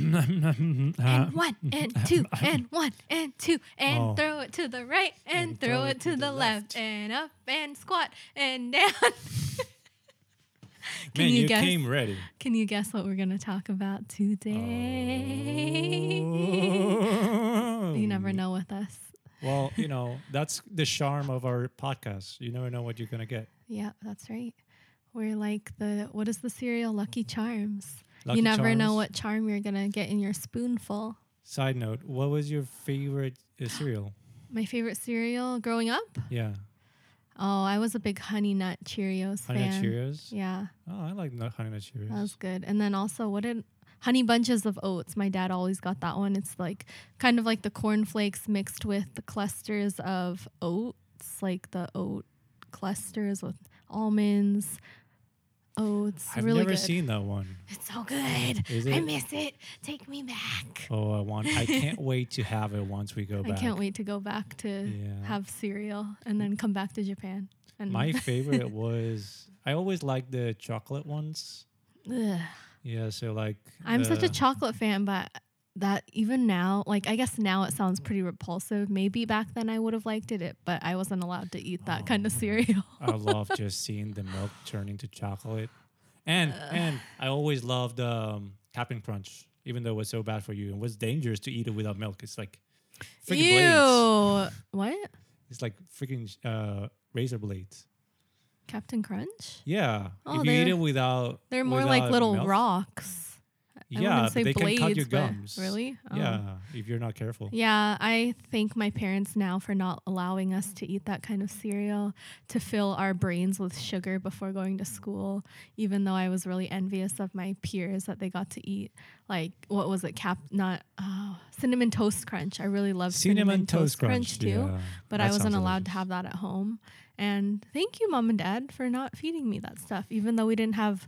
and one and two and one and two and Oh. throw it to the right and, throw, it to, the, left. and up and squat and down. Can Man, you you guess? came ready. Can you guess what we're gonna talk about today? You never oh. know with us. Well, you know, that's the charm of our podcast. You never know what you're going to get. Yeah, that's right. We're like the what is the cereal? Lucky Charms. Lucky you never know what charm you're gonna get in your spoonful. Side note, what was your favorite uh, cereal? My favorite cereal growing up. Yeah. Oh, I was a big Honey Nut Cheerios Honey Nut. Cheerios? Yeah, Oh, I like nut- Honey Nut Cheerios. that was good. And then also, what did Honey Bunches of Oats? My dad always got that one. It's like kind of like the cornflakes mixed with the clusters of oats, like the oat clusters with almonds, Oh, oats. I've really never good. seen that one. It's so good. Is I miss it. Take me back. Oh, I want. I can't wait to have it once we go back. I can't wait to go back to Yeah. have cereal and then come back to Japan. And My favorite was I always liked the chocolate ones. Ugh. Yeah, so like I'm such a chocolate fan, but that even now, like I guess now it sounds pretty repulsive. Maybe back then I would have liked it, but I wasn't allowed to eat that kind of Oh. cereal. I love just seeing the milk turn into chocolate. And and I always loved um, Captain Crunch, even though it was so bad for you and was dangerous to eat it without milk. It's like freaking blades. What? It's like freaking uh, razor blades. Captain Crunch? Yeah, Oh, if you eat it without, They're more like little milk, rocks. Yeah, say they blades, can cut your gums. really? Oh. Yeah, if you're not careful. Yeah, I thank my parents now for not allowing us to eat that kind of cereal to fill our brains with sugar before going to school, even though I was really envious of my peers that they got to eat like what was it cap not oh, cinnamon toast crunch. I really love cinnamon, toast, crunch, too, yeah, but I wasn't allowed to have that at home. And thank you mom and dad for not feeding me that stuff even though we didn't have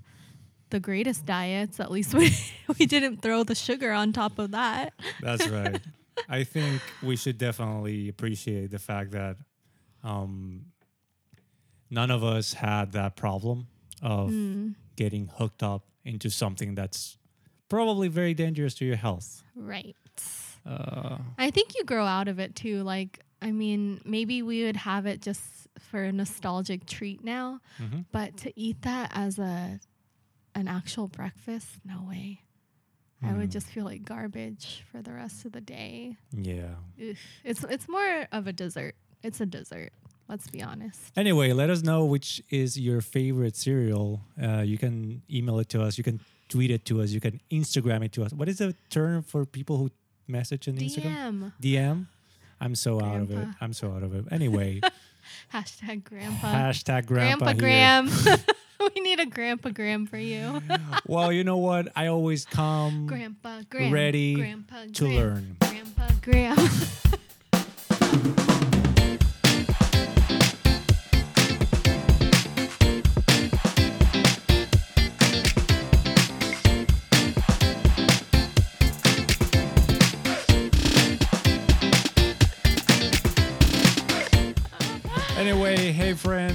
the greatest diets, at least we we didn't throw the sugar on top of that. That's right. I think we should definitely appreciate the fact that um, none of us had that problem of Mm. getting hooked up into something that's probably very dangerous to your health. Right. Uh, I think you grow out of it too. Like, I mean, maybe we would have it just for a nostalgic treat now, mhm. but to eat that as a an actual breakfast, no way. I would Mm. just feel like garbage for the rest of the day. Yeah. Ugh. It's it's more of a dessert. It's a dessert. Let's be honest. Anyway, let us know which is your favorite cereal. Uh, you can email it to us. You can tweet it to us. You can Instagram it to us. What is the term for people who message on Instagram? DM. DM. I'm so out of it. I'm so out of it. Anyway, Hashtag grandpa. hashtag grandpa, grandpa here. gram. a grandpa gram for you. Well, you know what? I always come grandpa gram. Ready grandpa to gram. learn. Grandpa gram.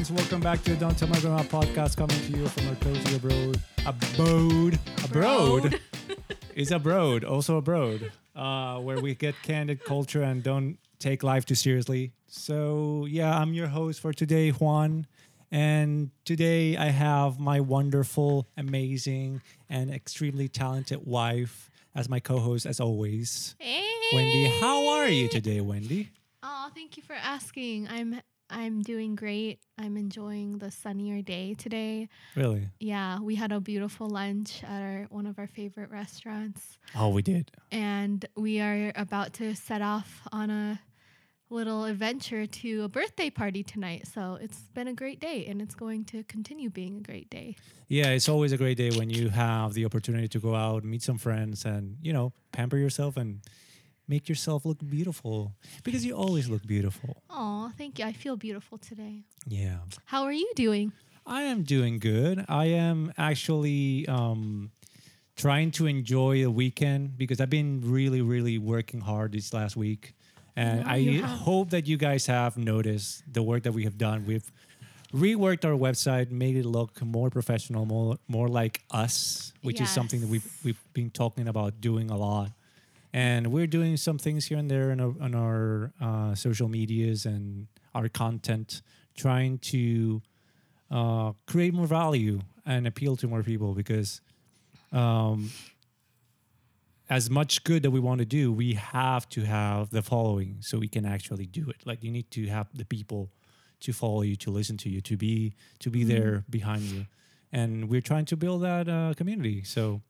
friends, welcome back to the Don't Tell My Grandma podcast coming to you from our cozy abroad. Abode. Abroad. is abroad, also abroad, uh, where we get candid culture and don't take life too seriously. So, yeah, I'm your host for today, Juan. And today I have my wonderful, amazing, and extremely talented wife as my co host, as always. Hey. Wendy, how are you today, Wendy? Oh, thank you for asking. I'm I'm doing great. I'm enjoying the sunnier day today. Really? Yeah, we had a beautiful lunch at our one of our favorite restaurants, Oh, we did. and we are about to set off on a little adventure to a birthday party tonight. So it's been a great day, and it's going to continue being a great day. Yeah, it's always a great day when you have the opportunity to go out, meet some friends, and you know, pamper yourself and make yourself look beautiful because you always look beautiful. Oh, thank you. I feel beautiful today. Yeah, How are you doing? I am doing good. I am actually um, trying to enjoy the weekend because I've been really, really working hard this last week, and know I hope that you guys have noticed the work that we have done. We've reworked our website, made it look more professional, more more like us, which is something that we've we've been talking about doing a lot. And we're doing some things here and there on our, on our uh, social medias and our content, trying to uh, create more value and appeal to more people because um, as much good that we want to do, we have to have the following so we can actually do it. Like you need to have the people to follow you, to listen to you, to be to be there behind you, and we're trying to build that uh, community. So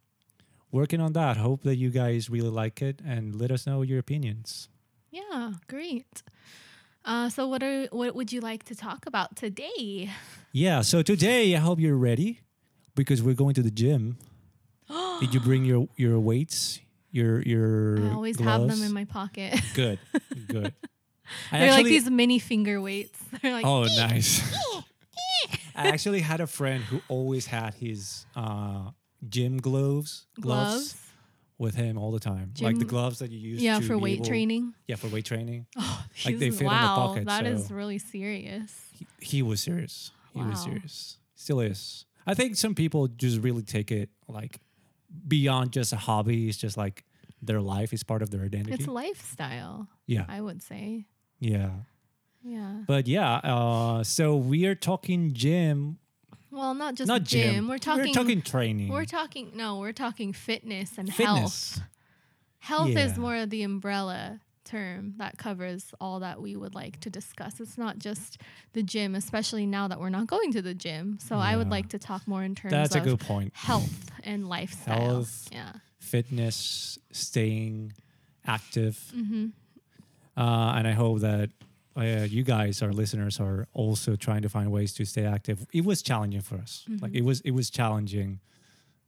working on that. Hope that you guys really like it and let us know your opinions. Yeah, great. Uh, so what are what would you like to talk about today? Yeah. So today, I hope you're ready because we're going to the gym. Did you bring your your weights? Your your I always have them in my pocket. Good, good. They're like these mini finger weights. They're like Oh, nice. I actually had a friend who always had his uh, gym gloves, gloves gloves. with him all the time, like the gloves that you use. Yeah, for weight able- training. Yeah, for weight training. Oh, Like, they fit in the wow, pocket, that is so- really serious. He, he was serious. He was Wow. serious. Still is. I think some people just really take it like beyond just a hobby. It's just like their life is part of their identity. It's lifestyle, yeah, I would say. yeah. Yeah. But yeah, uh, so we are talking gym, Well, not just not gym. gym. We're talking. We're talking training. We're talking. No, we're talking fitness and health. fitness. Health is Yeah. more of the umbrella term that covers all that we would like to discuss. It's not just the gym, especially now that we're not going to the gym. So I would like to talk more in terms That's a good point. health and lifestyle. Health. Yeah. Fitness, staying active, Mm-hmm. uh, and I hope that uh, you guys, our listeners, are also trying to find ways to stay active. It was challenging for us. Like Mm-hmm. it was, it was challenging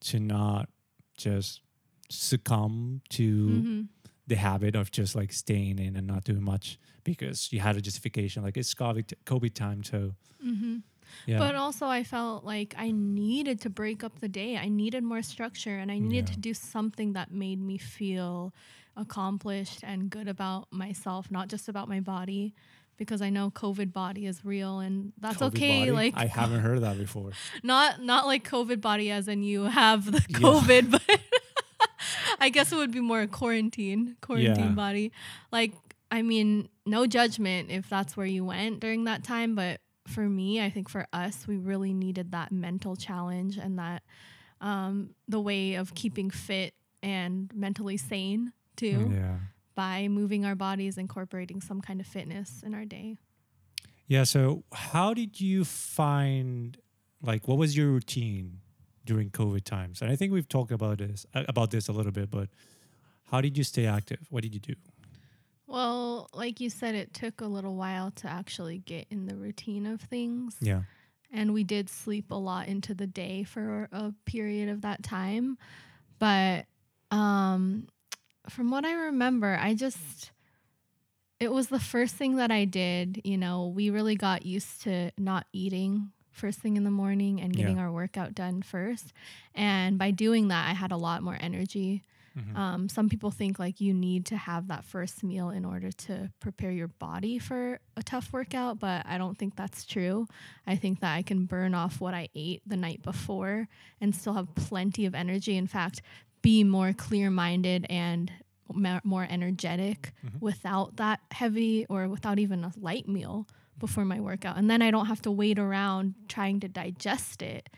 to not just succumb to Mm-hmm. the habit of just like staying in and not doing much because you had a justification like it's COVID, COVID time, so Mm-hmm. yeah. But also, I felt like I needed to break up the day. I needed more structure and I needed Yeah. to do something that made me feel accomplished and good about myself, not just about my body. Because I know COVID body is real and that's COVID okay. body? Like I haven't heard of that before. not not like COVID body as in you have the Yeah. COVID, but I guess it would be more a quarantine, quarantine Yeah. body. Like, I mean, no judgment if that's where you went during that time, but for me, I think for us, we really needed that mental challenge and that um, the way of keeping fit and mentally sane too Yeah. By moving our bodies, incorporating some kind of fitness in our day. Yeah. So, how did you find, like, what was your routine during COVID times? And I think we've talked about this uh, about this a little bit, but how did you stay active? What did you do? Well, like you said, it took a little while to actually get in the routine of things. Yeah. And we did sleep a lot into the day for a period of that time. But um, from what I remember, I just, it was the first thing that I did. You know, we really got used to not eating first thing in the morning and getting Yeah. our workout done first. And by doing that, I had a lot more energy. Mhm. Um, some people think like you need to have that first meal in order to prepare your body for a tough workout, but I don't think that's true. I think that I can burn off what I ate the night before and still have plenty of energy. In fact, be more clear minded and ma- more energetic Mhm. without that heavy or without even a light meal before my workout. And then I don't have to wait around trying to digest it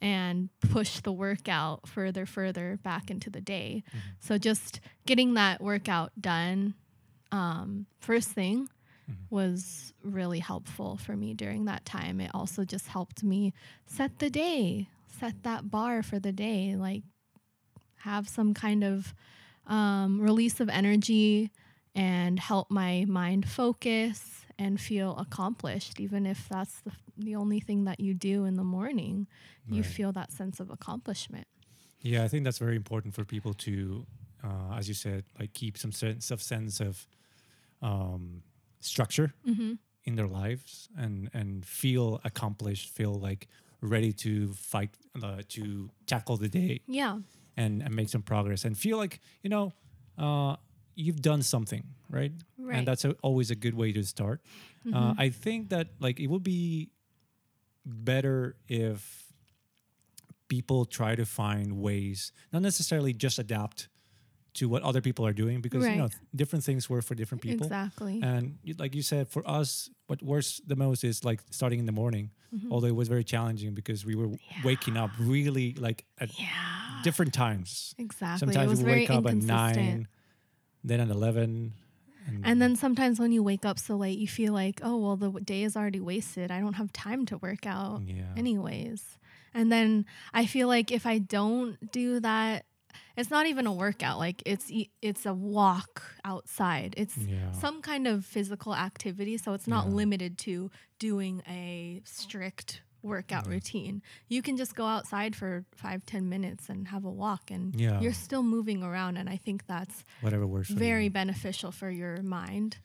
and push the workout further further back into the day Mm-hmm. so just getting that workout done um, first thing Mhm. was really helpful for me during that time it also just helped me set the day set that bar for the day like have some kind of um, release of energy and help my mind focus and feel accomplished even if that's the, the only thing that you do in the morning you feel that sense of accomplishment. Yeah, I think that's very important for people to, uh, as you said, like keep some sense of sense of um, structure mm-hmm. in their lives and and feel accomplished, feel like ready to fight uh, to tackle the day. Yeah and, and make some progress and feel like you know uh, you've done something right, Right. and that's a, always a good way to start. Uh, Mhm. I think that like it would be better if people try to find ways, not necessarily just adapt to what other people are doing, because you know different things work for different people. Exactly. And like you said, for us, what works the most is like starting in the morning. Mhm. Although it was very challenging because we were waking up really like at yeah. different times. Exactly. Sometimes we wake up at nine, then at eleven, And then sometimes when you wake up so late, you feel like, oh, well, the day is already wasted. I don't have time to work out, yeah, anyways. And then I feel like if I don't do that, it's not even a workout. Like it's it's a walk outside. It's yeah, some kind of physical activity. So it's not Yeah. limited to doing a strict workout Yeah. routine. You can just go outside for five, ten minutes and have a walk and you're still moving around. And I think that's whatever works. Very you. beneficial for your mind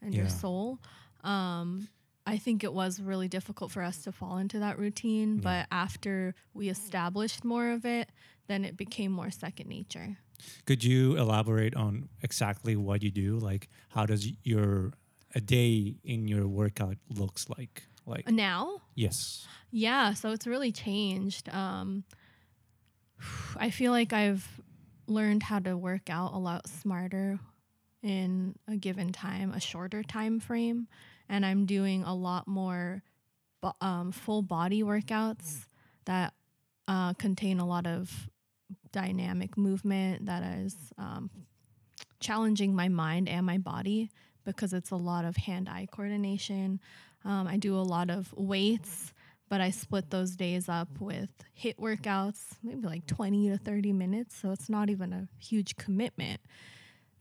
and your soul. Um, I think it was really difficult for us to fall into that routine, but after we established more of it, then it became more second nature. Could you elaborate on exactly what you do? Like, how does your a day in your workout looks like? Like, Now, yes, Yeah, so it's really changed. Um, I feel like I've learned how to work out a lot smarter in a given time, a shorter time frame, and I'm doing a lot more um, full body workouts that uh, contain a lot of dynamic movement that is um, challenging my mind and my body because it's a lot of hand-eye coordination. Um, I do a lot of weights but I split those days up with HIIT workouts, maybe like 20 to 30 minutes. So it's not even a huge commitment.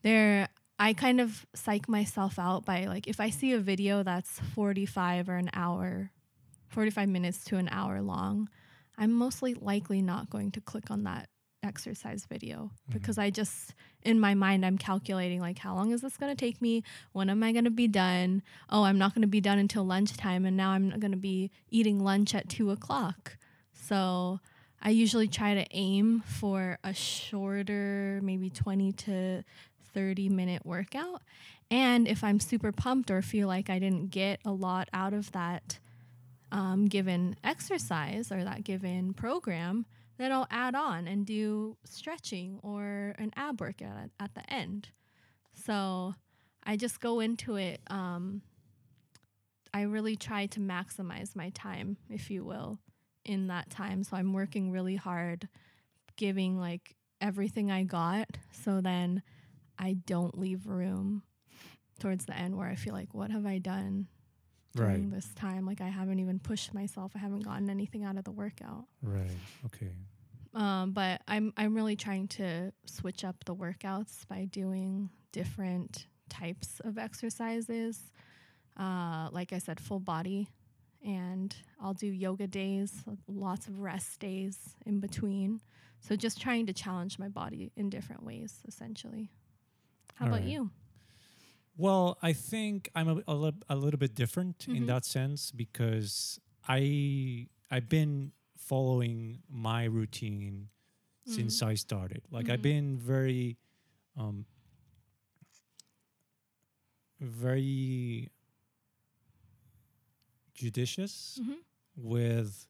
There, I kind of psych myself out by like, if I see a video that's 45 or an hour, 45 minutes to an hour long, I'm mostly likely not going to click on that exercise video because I just, in my mind, I'm calculating like, how long is this going to take me? When am I going to be done? oh, I'm not going to be done until lunchtime, and now I'm going to be eating lunch at two o'clock. So I usually try to aim for a shorter, maybe 20 to 30 minute workout. And if I'm super pumped or feel like I didn't get a lot out of that um, given exercise or that given program, then I'll add on and do stretching or an ab workout at, the end. So I just go into it. Um, I really try to maximize my time, if you will, in that time. So I'm working really hard, giving like everything I got. So then I don't leave room towards the end where I feel like, what have I done during right, this time? Like I haven't even pushed myself. I haven't gotten anything out of the workout. right, okay, Um, but I'm I'm really trying to switch up the workouts by doing different types of exercises. Uh, like I said, full body, and I'll do yoga days, lots of rest days in between. So just trying to challenge my body in different ways, essentially. How about Alright. you? Well, I think I'm a, a, a little bit different in Mhm. that sense because I I've been following my routine since I started. Like I've Mhm. been very um very judicious Mhm. with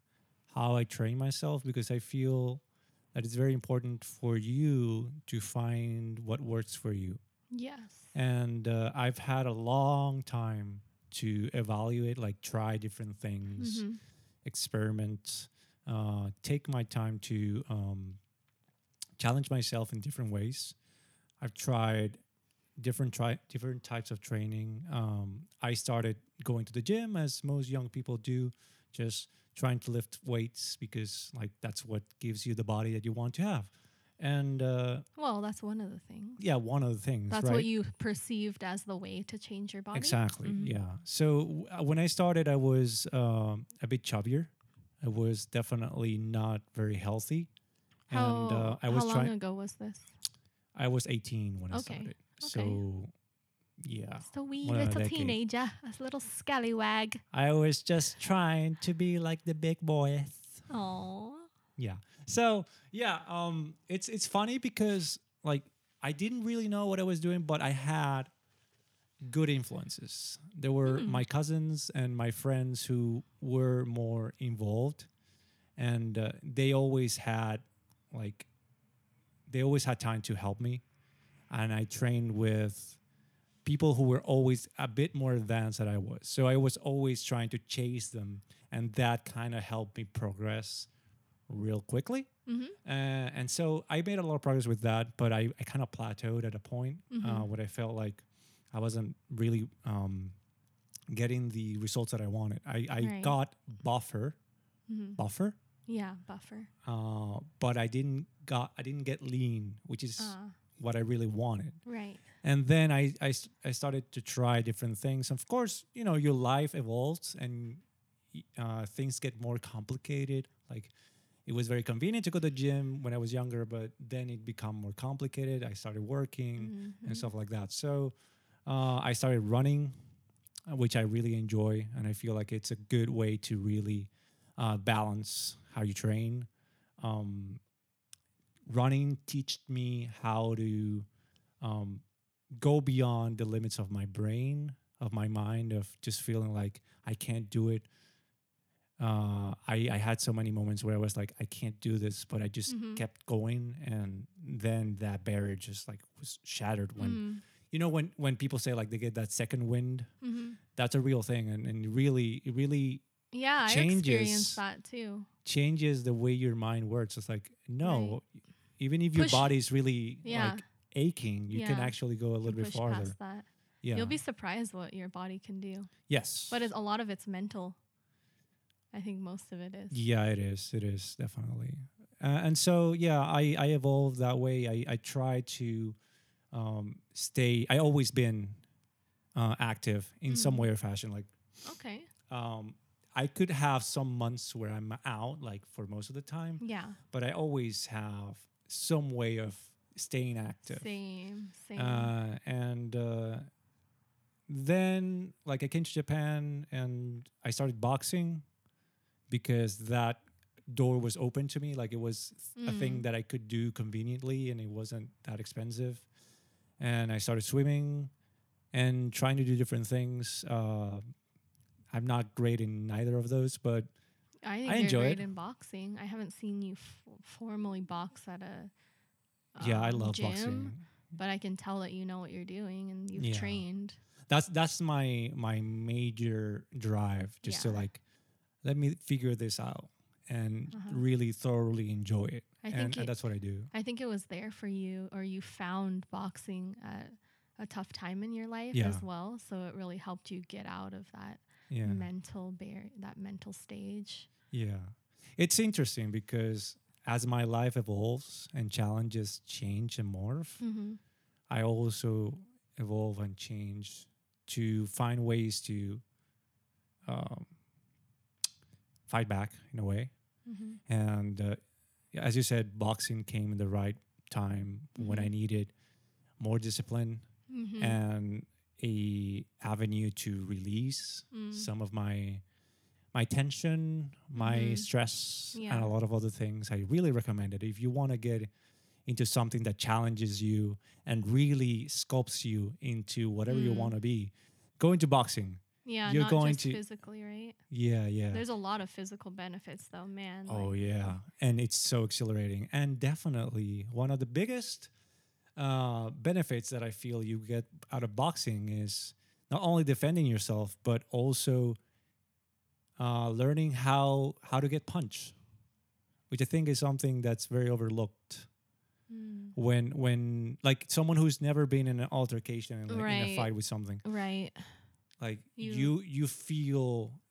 how I train myself because I feel that it's very important for you to find what works for you Yes. and uh, I've had a long time to evaluate, like try different things, Mhm. experiment, uh, take my time to um, challenge myself in different ways. I've tried different try different types of training. Um, I started going to the gym as most young people do, just trying to lift weights because like that's what gives you the body that you want to have. And uh, Well, that's one of the things. yeah, one of the things. That's right? what you perceived as the way to change your body. Exactly. Mhm. Yeah. So w- uh, when I started, I was um, a bit chubbier. I was definitely not very healthy, How, and uh, I was how long trying. ago was this? I was 18 when I Okay, started. okay. So yeah, Just a wee little teenager, a little scallywag. I was just trying to be like the big boys. Oh, Yeah. So yeah, um, it's it's funny because like I didn't really know what I was doing, but I had good influences. There were Hmm. my cousins and my friends who were more involved, and uh, they always had like they always had time to help me, and I trained with people who were always a bit more advanced than I was. So I was always trying to chase them, and that kind of helped me progress real quickly. Mm-hmm. Uh, and so I made a lot of progress with that, but I, I kind of plateaued at a point uh, Mhm. where I felt like I wasn't really um, getting the results that I wanted. I, I Right. got buffer, Mm-hmm. buffer, Yeah, buffer. uh, but I didn't got I didn't get lean, which is Uh, what I really wanted. right. And then I, I I started to try different things. Of course, you know your life evolves and uh, things get more complicated. Like it was very convenient to go to the gym when I was younger, but then it became more complicated. I started working Mhm. and stuff like that. So uh, I started running, uh, which I really enjoy, and I feel like it's a good way to really uh, balance how you train. Um, running taught me how to um, go beyond the limits of my brain, of my mind, of just feeling like I can't do it. Uh, I, I had so many moments where I was like, I can't do this, but I just Mhm. kept going, and then that barrier just like was shattered. When Mhm. you know when when people say like they get that second wind, Mhm. that's a real thing, and and really it really Yeah, I Changes. experienced that too. changes the way your mind works. It's like no, even if your Push- body's really Yeah. like aching, you can actually go a little bit farther. Yeah. You'll be surprised what your body can do. yes. But it's, a lot of it's mental. I think most of it is. Yeah, it is. It is definitely. Uh, and so, yeah, I, I evolved that way. I, I try to um, stay, I always been uh, active in some Mm. way or fashion. Like, Okay. um, I could have some months where I'm out, like for most of the time, Yeah. but I always have some way of staying active. Same. Same. Uh, and uh, then, like, I came to Japan and I started boxing because that door was open to me. Like, it was a thing Mm. that I could do conveniently and it wasn't that expensive. And I started swimming and trying to do different things. Uh, I'm not great in neither of those, but I think I enjoy great it. in boxing. I haven't seen you f- formally box at a yeah, I um, love gym, boxing. But I can tell that you know what you're doing and you've Yeah. trained. that's that's my my major drive just to like let me figure this out and Uh-huh. really thoroughly enjoy it I and, think and that's what i do I think it was there for you, or you found boxing at a tough time in your life Yeah. as well. So it really helped you get out of that yeah mental bar- that mental stage. yeah it's interesting because as my life evolves and challenges change and morph Mm-hmm. i also evolve and change to find ways to um, fight back in a way Mm-hmm. and uh, as you said boxing came in the right time when i Mhm. needed more discipline Mm-hmm. and a avenue to release Mm. some of my my tension my Mhm. stress and a lot of other things i really recommend it if you want to get into something that challenges you and really sculpts you into whatever you Mm. want to be go into boxing Yeah, You're not going just to- physically, right? yeah yeah There's a lot of physical benefits, though, man. Oh like- yeah, and it's so exhilarating, and definitely one of the biggest uh, benefits that I feel you get out of boxing is not only defending yourself, but also uh, learning how how to get punched, which I think is something that's very overlooked. Mm. When when like someone who's never been in an altercation and like, in a fight with something, Right. Like You- you you feel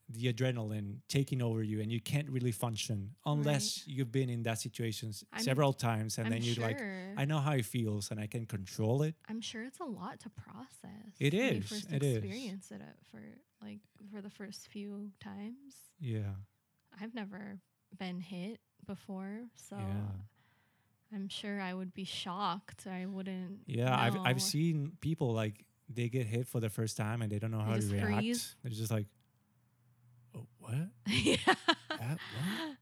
the adrenaline taking over you and you can't really function unless you've been in that situation I'm- several times and I'm then you're sure. like i know how it feels and i can control it I'm sure it's a lot to process. It when you is, first it is. experience it uh, for like for the first few times. yeah I've never been hit before, so yeah I'm sure I would be shocked. I wouldn't. yeah i've i've seen people like they get hit for the first time and they don't know how to react freeze. they're just like oh what yeah. that what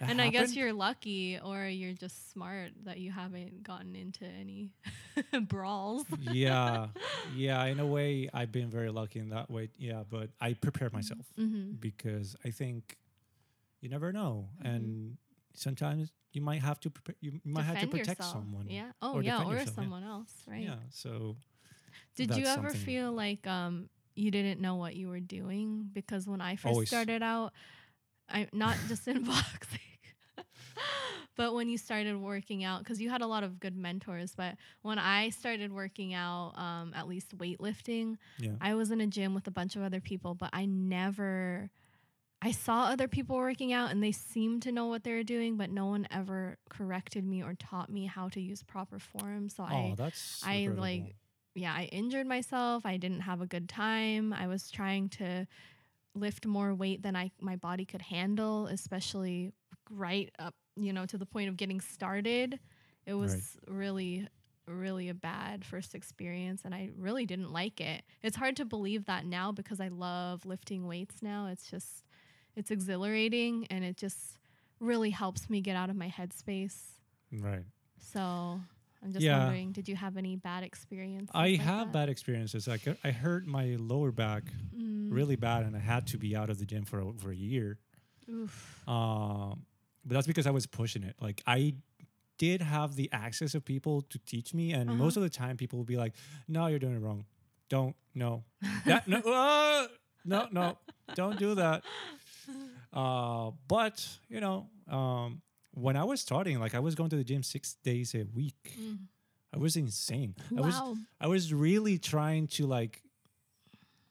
That and I guess you're lucky or you're just smart that you haven't gotten into any brawls. yeah, yeah. In a way, I've been very lucky in that way. Yeah, but I prepared myself Mm-hmm. because I think you never know, Mhm. and sometimes you might have to prepare. You might have to protect yourself. someone. Yeah. Oh, or yeah. Or yourself, yeah. someone else, right? Yeah. So Did you ever something- feel like um you didn't know what you were doing? Because when I first Always. started out, I'm not just in boxing, but when you started working out, because you had a lot of good mentors. But when I started working out, um, at least weightlifting, yeah. I was in a gym with a bunch of other people, but I never. I saw other people working out and they seemed to know what they were doing, but no one ever corrected me or taught me how to use proper form. So I oh, that's I incredible. like yeah, I injured myself. I didn't have a good time. I was trying to lift more weight than I my body could handle, especially right up, you know, to the point of getting started. It was really really a bad first experience and I really didn't like it. It's hard to believe that now because I love lifting weights now. It's just it's exhilarating and it just really helps me get out of my headspace. right. So I'm just Yeah. wondering, did you have any bad experiences? I like have that? bad experiences. Like I- I hurt my lower back Mm, really bad, and I had to be out of the gym for over a year. Oof. Um, but that's because I was pushing it. Like I did have the access of people to teach me, and Uh-huh. most of the time, people would be like, "No, you're doing it wrong. Don't no, that, no, uh, no, no, don't do that." Uh, but you know, um, when I was starting, like I was going to the gym six days a week. Mm. I was insane. Wow. I was I was really trying to like.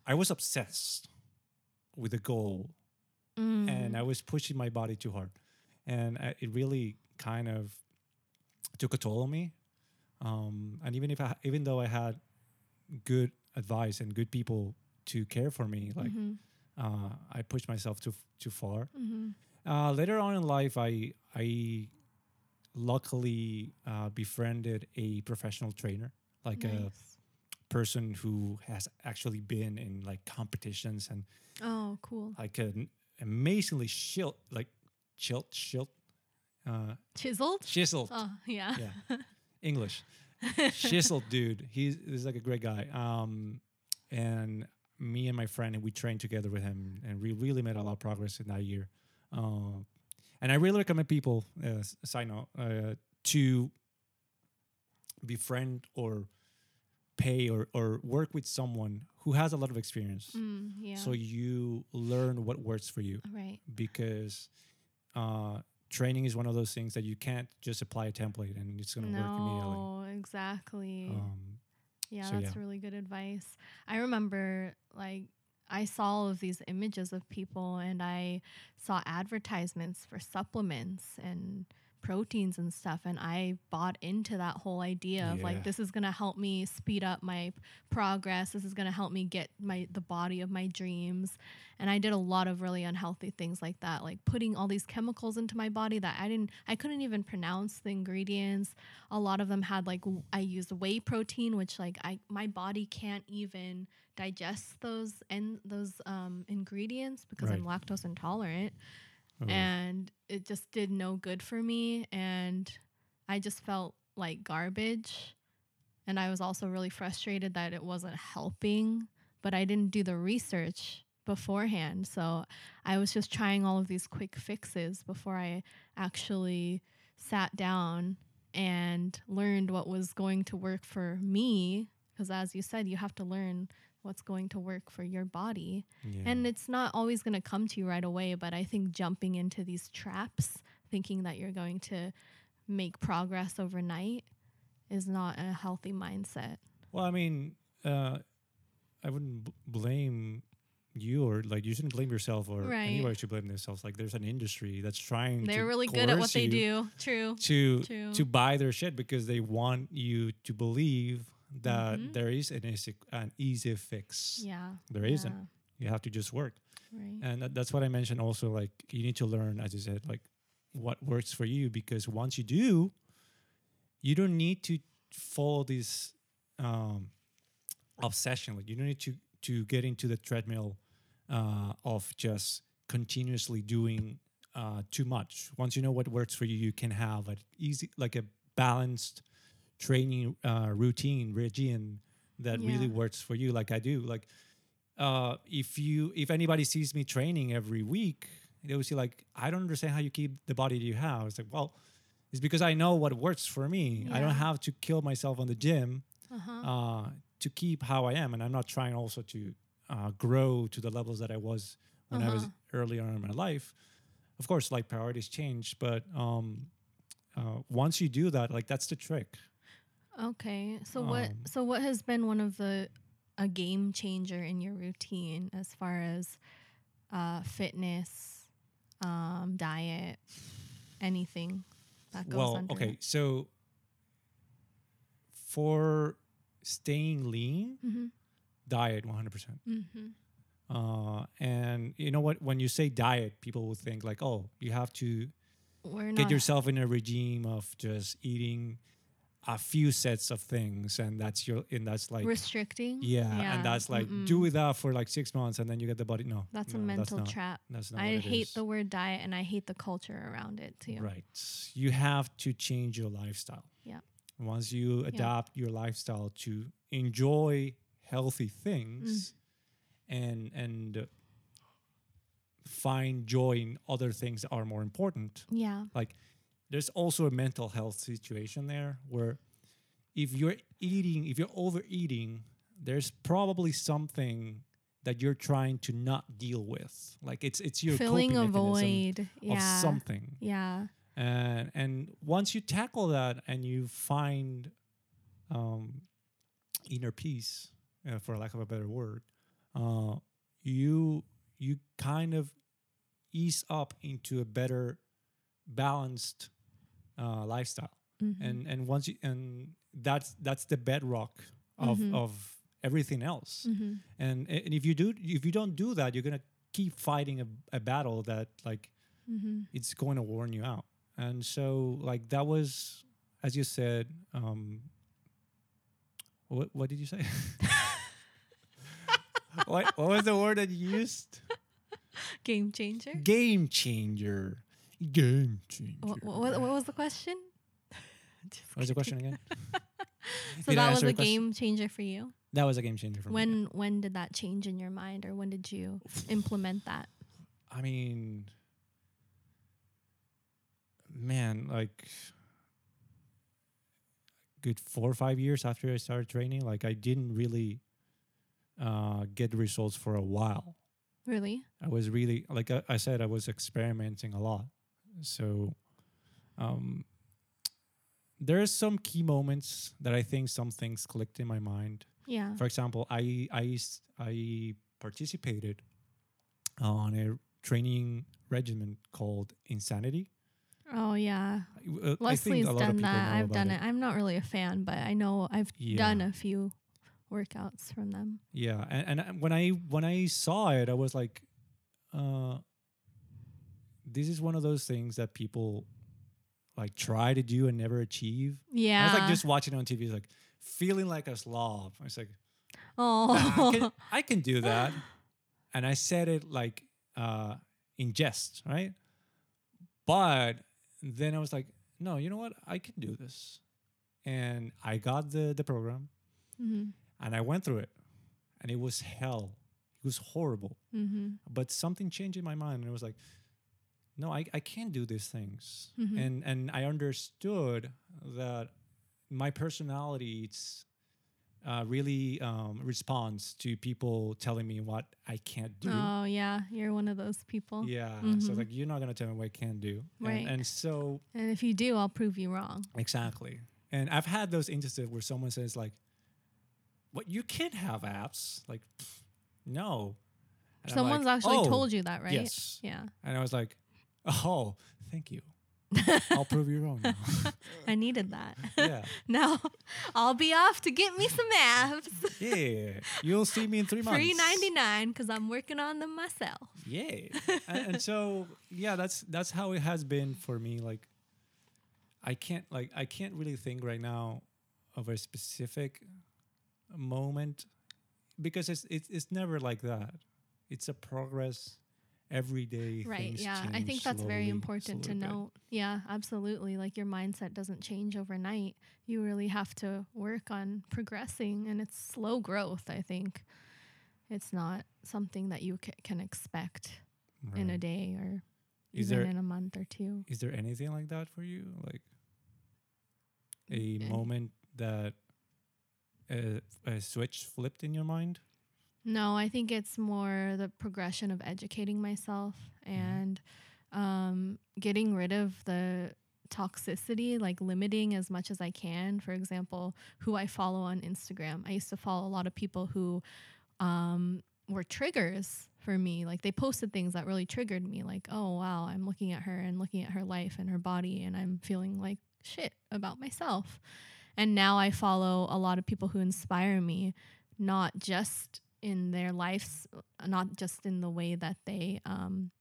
I was obsessed with the goal Mm. and I was pushing my body too hard, and I, it really kind of took a toll on me. Um, and even if I, even though I had good advice and good people to care for me, like Mhm. uh, I pushed myself too too far. Mhm. Uh, later on in life, I I luckily uh, befriended a professional trainer, like a person who has actually been in like competitions and Oh, cool. like an amazingly shield, like chilt, shield, uh, Chiseled? chiseled, Oh, yeah. yeah, English, chiseled dude. He's, he's like a great guy. Um, and me and my friend, and we trained together with him, and we really made a lot of progress in that year. Uh, and I really recommend people, uh, s- side note, uh, to befriend or pay or, or work with someone who has a lot of experience Mm, yeah. so you learn what works for you right. because uh, training is one of those things that you can't just apply a template and it's going to work immediately. No, exactly. Um, Yeah, So, that's yeah. really good advice. I remember like I saw all of these images of people and I saw advertisements for supplements and proteins and stuff and I bought into that whole idea of Yeah. like this is going to help me speed up my progress. This is going to help me get my the body of my dreams. And I did a lot of really unhealthy things like that, like putting all these chemicals into my body that I didn't I couldn't even pronounce the ingredients a lot of them had like w- I used whey protein, which like I my body can't even digest those and those um, ingredients because I'm lactose intolerant, oh, and it just did no good for me, and I just felt like garbage, and I was also really frustrated that it wasn't helping, but I didn't do the research beforehand, so I was just trying all of these quick fixes before I actually sat down and learned what was going to work for me. Because as you said you have to learn what's going to work for your body yeah. and it's not always going to come to you right away but i think jumping into these traps thinking that you're going to make progress overnight is not a healthy mindset well, I mean, uh, I wouldn't b- blame you or like you shouldn't blame yourself or Right. anybody should blame themselves. Like there's an industry that's trying to they're really good at what they do true to True. to buy their shit because they want you to believe that Mhm. there is an easy, an easy fix. yeah There yeah, not You have to just work. right and that, that's what i mentioned also like you need to learn as you said like what works for you because once you do you don't need to follow this um, obsession like you don't need to to get into the treadmill uh, of just continuously doing uh, too much. Once you know what works for you, you can have an easy, like a balanced training uh, routine regime that really works for you, like I do. Like uh, if you if anybody sees me training every week, they will see like I don't understand how you keep the body that you have. It's like well, it's because I know what works for me. I don't have to kill myself on the gym Uh-huh. uh, to keep how I am, and I'm not trying also to uh, grow to the levels that I was when I was Uh-huh. earlier on in my life. Of course, like priorities change, but um, uh, once you do that, like that's the trick. Okay. So what Um, so what has been one of the a game changer in your routine as far as uh fitness, um, diet, anything that goes well, under okay, so for staying lean, Mhm. diet 100%. Mhm. Uh, and you know what? When you say diet, people will think like, oh, you have to We're get yourself in a regime of just eating a few sets of things, and that's your and that's like restricting. yeah, and that's like mm-mm. do that for like six months, and then you get the body. No, That's no, a mental not, trap. That's not. I hate is. the word diet and I hate the culture around it too. Right. You have to change your lifestyle. Yeah. Once you adopt your lifestyle to enjoy healthy things Mm. and and find joy in other things that are more important. Yeah. Like there's also a mental health situation there where if you're eating, if you're overeating, there's probably something that you're trying to not deal with. Like it's it's your Filling coping a mechanism void. Yeah. of something Yeah. and and once you tackle that and you find um, inner peace, uh, for lack of a better word, uh, you you kind of ease up into a better balanced uh, lifestyle, Mhm. and and once you and that's that's the bedrock of Mhm. of everything else. Mhm. And and if you do if you don't do that, you're gonna keep fighting a, a battle that like Mhm. it's going to warn you out. And so, like that was, as you said, um, what what did you say? what what was the word that you used? Game changer. Game changer. Game changer. What, what, what was the question? What was the question again? So Did that was a question? game changer for you. That was a game changer for me. When when did that change in your mind, or when did you implement that? I mean, man, like good four or five years after I started training, like I didn't really uh, get results for a while. Really? I was really, like I, I said, I was experimenting a lot. So, um, are some key moments that I think some things clicked in my mind. Yeah. For example, I I I participated on a training regimen called Insanity. Oh yeah. Uh, Leslie's think a lot of done that. I've done it. I'm not really a fan, but I know I've Yeah. done a few workouts from them. Yeah, and, and when I when I saw it, I was like, uh, this is one of those things that people like try to do and never achieve. Yeah. I was like just watching it on TV, it's like feeling like a slob. I was like, oh. I can, I can do that. And I said it like uh, in jest, right? But then I was like, no, you know what? I can do this. And I got the, the program hmm and I went through it. And it was hell. It was horrible. hmm But something changed in my mind. And it was like, no, I, I can't do these things. Mhm. And and I understood that my personality it's uh, really um, responds to people telling me what I can't do. Oh yeah, you're one of those people. Yeah. So Mhm. like you're not gonna tell me what I can do. Right. And, and so And if you do, I'll prove you wrong. exactly. And I've had those instances where someone says like, "What you can't have apps?" Like, no. And Someone's like, actually "Oh, told you that, right? Yes. Yeah. And I was like, "Oh, thank you. I'll prove you wrong." Now. I needed that. yeah. now I'll be off to get me some abs. Yeah. You'll see me in three months. Free ninety nine because I'm working on them myself. Yeah. and, and so yeah, that's that's how it has been for me. Like I can't like I can't really think right now of a specific moment because it's it's it's never like that. It's a progress everyday Right. things Yeah. I think that's very important to slowly, note. Yeah, absolutely. Like your mindset doesn't change overnight. You really have to work on progressing, and it's slow growth, I think. It's not something that you ca- can expect in a day or Is even there- in a month or two. Is there anything like that for you? Like a Mm, moment that a, a switch flipped in your mind? No, I think it's more the progression of educating myself and um, getting rid of the toxicity, like limiting as much as I can. For example, who I follow on Instagram. I used to follow a lot of people who um, were triggers for me. Like they posted things that really triggered me, like, oh, wow, I'm looking at her and looking at her life and her body, and I'm feeling like shit about myself. And now I follow a lot of people who inspire me, not just in their lives, not just in the way that they um,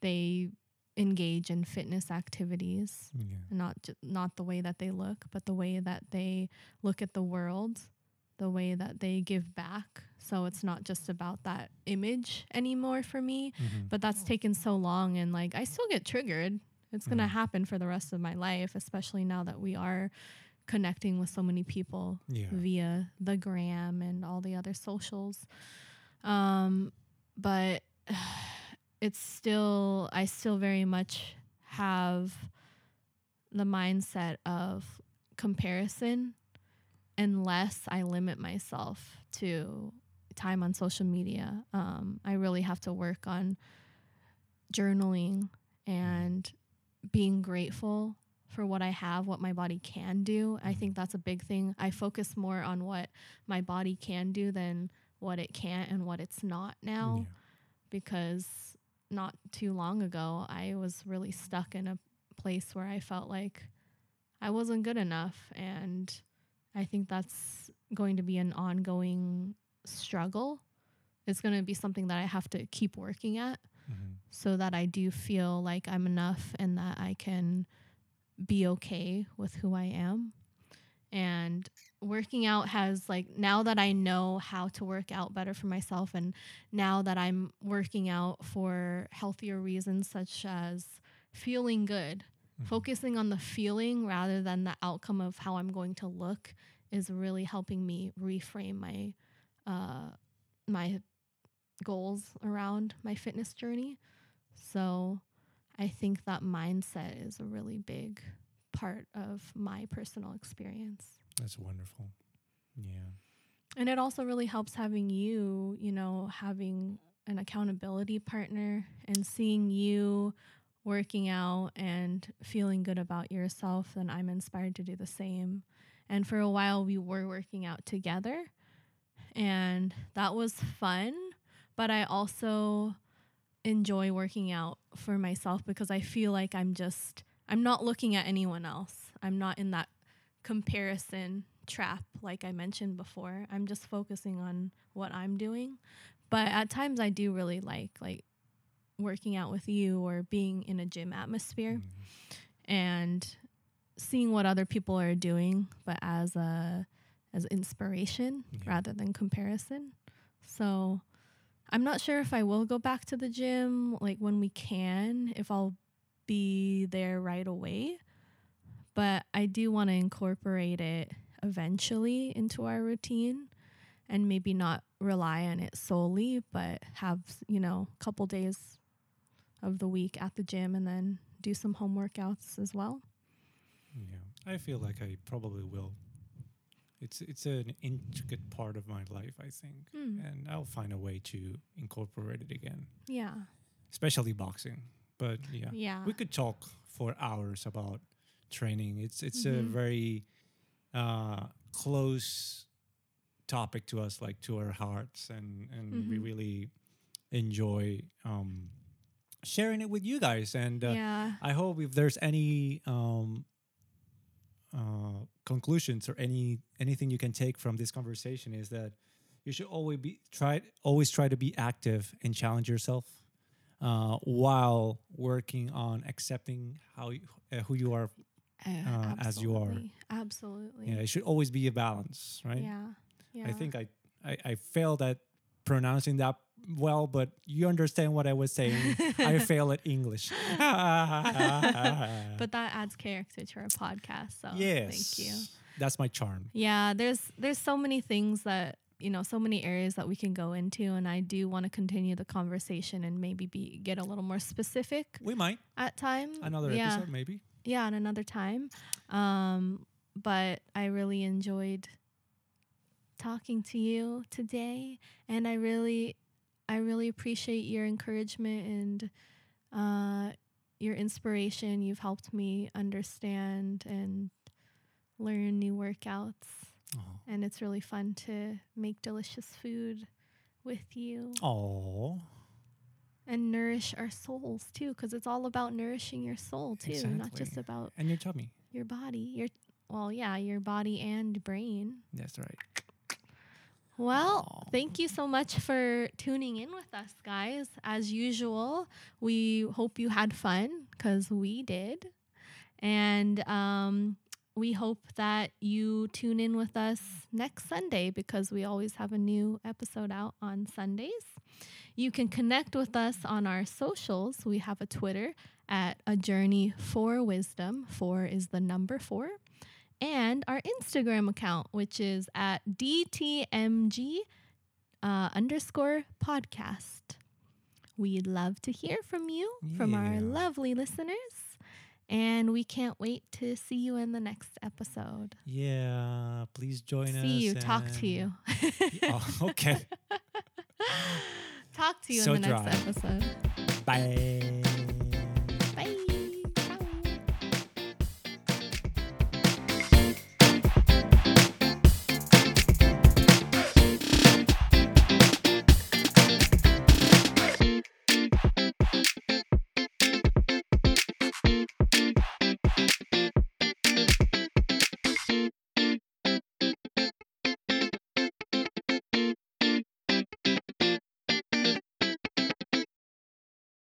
they engage in fitness activities, Yeah. not ju- not the way that they look, but the way that they look at the world, the way that they give back. So it's not just about that image anymore for me, Mhm. but that's taken so long and like I still get triggered. It's going to Mhm. happen for the rest of my life, especially now that we are connecting with so many people Yeah. via the gram and all the other socials. Um, but it's still, I still very much have the mindset of comparison unless I limit myself to time on social media. Um, I really have to work on journaling and being grateful for what I have, what my body can do. I think that's a big thing. I focus more on what my body can do than what it can't and what it's not now Yeah. because not too long ago I was really stuck in a place where I felt like I wasn't good enough and I think that's going to be an ongoing struggle. It's going to be something that I have to keep working at Mhm. so that I do feel like I'm enough and that I can be okay with who I am. And working out has like now that I know how to work out better for myself and now that I'm working out for healthier reasons such as feeling good, Mhm. focusing on the feeling rather than the outcome of how I'm going to look is really helping me reframe my uh my goals around my fitness journey. So I think that mindset is a really big part of my personal experience. That's wonderful. Yeah. And it also really helps having you, you know, having an accountability partner and seeing you working out and feeling good about yourself. And I'm inspired to do the same. And for a while, we were working out together, and that was fun. But I also enjoy working out for myself because I feel like I'm just, I'm not looking at anyone else. I'm not in that comparison trap like I mentioned before. I'm just focusing on what I'm doing. But at times I do really like like working out with you or being in a gym atmosphere Mhm. and seeing what other people are doing but as a as inspiration Yeah. rather than comparison. So I'm not sure if I will go back to the gym like when we can, if I'll be there right away. But I do want to incorporate it eventually into our routine and maybe not rely on it solely, but have, you know, a couple days of the week at the gym and then do some home workouts as well. Yeah. I feel like I probably will. It's it's an intricate part of my life, I think, Hmm. and I'll find a way to incorporate it again, Yeah. especially boxing. But yeah, Yeah. we could talk for hours about training. It's it's a Mhm. very uh, close topic to us, like to our hearts, and and we Mhm. really enjoy um, sharing it with you guys. And uh, yeah. I hope if there's any um, uh, conclusions or any anything you can take from this conversation is that you should always be try always try to be active and challenge yourself uh, while working on accepting how you, uh, who you are. uh, as you are. Absolutely. Absolutely. Yeah, it should always be a balance, right? Yeah. Yeah. I think I, I I failed at pronouncing that well, but you understand what I was saying. I fail at English. But that adds character to our podcast. So yes, thank you. That's my charm. Yeah, there's there's so many things that you know, so many areas that we can go into, and I do want to continue the conversation and maybe be get a little more specific We might at time. another yeah, episode, maybe. yeah, at another time. Um, but I really enjoyed talking to you today, and I really, I really appreciate your encouragement and uh, your inspiration. You've helped me understand and learn new workouts, Oh. and it's really fun to make delicious food with you Oh, and nourish our souls too, because it's all about nourishing your soul too, not just about and your tummy. your body your well yeah your body and brain That's right. Well Aw. thank you so much for tuning in with us guys. As usual we hope you had fun because we did. And um, we hope that you tune in with us next sunday because we always have a new episode out on sundays. You can connect with us on our socials. We have a twitter at a journey for wisdom. Four is the number four and our Instagram account, which is at DTMG uh, underscore podcast. We'd love to hear from you, from our lovely listeners. And we can't wait to see you in the next episode. Yeah, please join us. see you, talk to you. oh, okay. talk to you So in the next dry. episode. Bye.